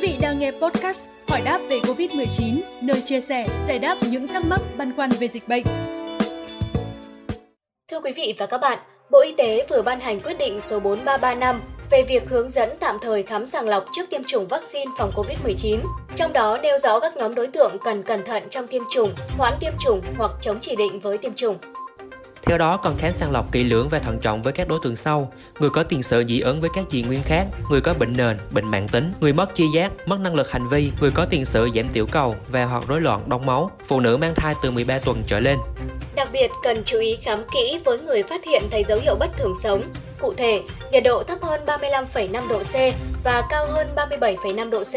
vị đang nghe podcast Hỏi đáp về Covid-19, nơi chia sẻ, giải đáp những thắc mắc băn khoăn về dịch bệnh. Thưa quý vị và các bạn, Bộ Y tế vừa ban hành quyết định số 4335 về việc hướng dẫn tạm thời khám sàng lọc trước tiêm chủng vaccine phòng COVID-19. Trong đó nêu rõ các nhóm đối tượng cần cẩn thận trong tiêm chủng, hoãn tiêm chủng hoặc chống chỉ định với tiêm chủng. Theo đó, cần khám sàng lọc kỹ lưỡng và thận trọng với các đối tượng sau: người có tiền sử dị ứng với các dị nguyên khác, người có bệnh nền, bệnh mạng tính, người mất chi giác, mất năng lực hành vi, người có tiền sử giảm tiểu cầu và hoặc rối loạn đông máu, phụ nữ mang thai từ 13 tuần trở lên. Đặc biệt cần chú ý khám kỹ với người phát hiện thấy dấu hiệu bất thường sống. Cụ thể, nhiệt độ thấp hơn 35,5 độ C và cao hơn 37,5 độ C,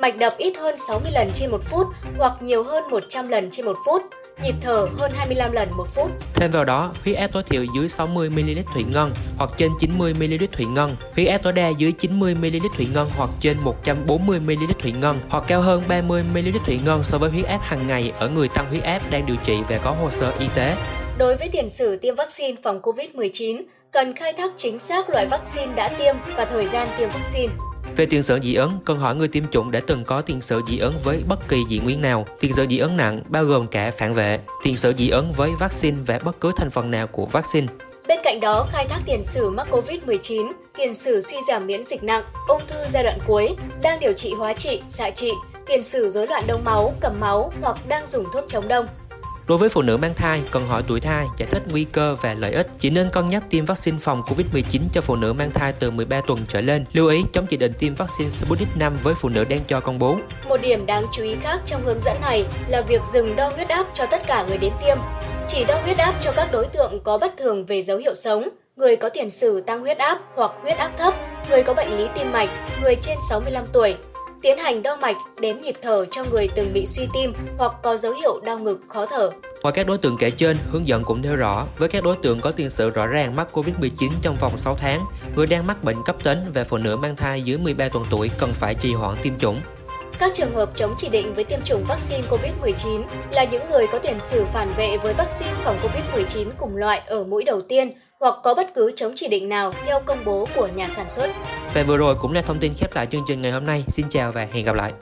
mạch đập ít hơn 60 lần trên một phút hoặc nhiều hơn 100 lần trên một phút, nhịp thở hơn 25 lần một phút. Thêm vào đó, huyết áp tối thiểu dưới 60 ml thủy ngân hoặc trên 90 ml thủy ngân, huyết áp tối đa dưới 90 ml thủy ngân hoặc trên 140 ml thủy ngân hoặc cao hơn 30 ml thủy ngân so với huyết áp hàng ngày ở người tăng huyết áp đang điều trị và có hồ sơ y tế. Đối với tiền sử tiêm vaccine phòng COVID-19, cần khai thác chính xác loại vaccine đã tiêm và thời gian tiêm vaccine. Về tiền sử dị ứng, cần hỏi người tiêm chủng đã từng có tiền sử dị ứng với bất kỳ dị nguyên nào. Tiền sử dị ứng nặng bao gồm cả phản vệ, tiền sử dị ứng với vaccine và bất cứ thành phần nào của vaccine. Bên cạnh đó, khai thác tiền sử mắc COVID-19, tiền sử suy giảm miễn dịch nặng, ung thư giai đoạn cuối, đang điều trị hóa trị, xạ trị, tiền sử rối loạn đông máu, cầm máu hoặc đang dùng thuốc chống đông. Đối với phụ nữ mang thai, cần hỏi tuổi thai, giải thích nguy cơ và lợi ích. Chỉ nên cân nhắc tiêm vaccine phòng COVID-19 cho phụ nữ mang thai từ 13 tuần trở lên. Lưu ý chống chỉ định tiêm vaccine Sputnik 5 với phụ nữ đang cho con bú. Một điểm đáng chú ý khác trong hướng dẫn này là việc dừng đo huyết áp cho tất cả người đến tiêm. Chỉ đo huyết áp cho các đối tượng có bất thường về dấu hiệu sống, người có tiền sử tăng huyết áp hoặc huyết áp thấp, người có bệnh lý tim mạch, người trên 65 tuổi, tiến hành đo mạch, đếm nhịp thở cho người từng bị suy tim hoặc có dấu hiệu đau ngực, khó thở. Ngoài các đối tượng kể trên, hướng dẫn cũng nêu rõ với các đối tượng có tiền sử rõ ràng mắc Covid-19 trong vòng 6 tháng, người đang mắc bệnh cấp tính và phụ nữ mang thai dưới 13 tuần tuổi cần phải trì hoãn tiêm chủng. Các trường hợp chống chỉ định với tiêm chủng vaccine COVID-19 là những người có tiền sử phản vệ với vaccine phòng COVID-19 cùng loại ở mũi đầu tiên hoặc có bất cứ chống chỉ định nào theo công bố của nhà sản xuất. Và vừa rồi cũng là thông tin khép lại chương trình ngày hôm nay. Xin chào và hẹn gặp lại.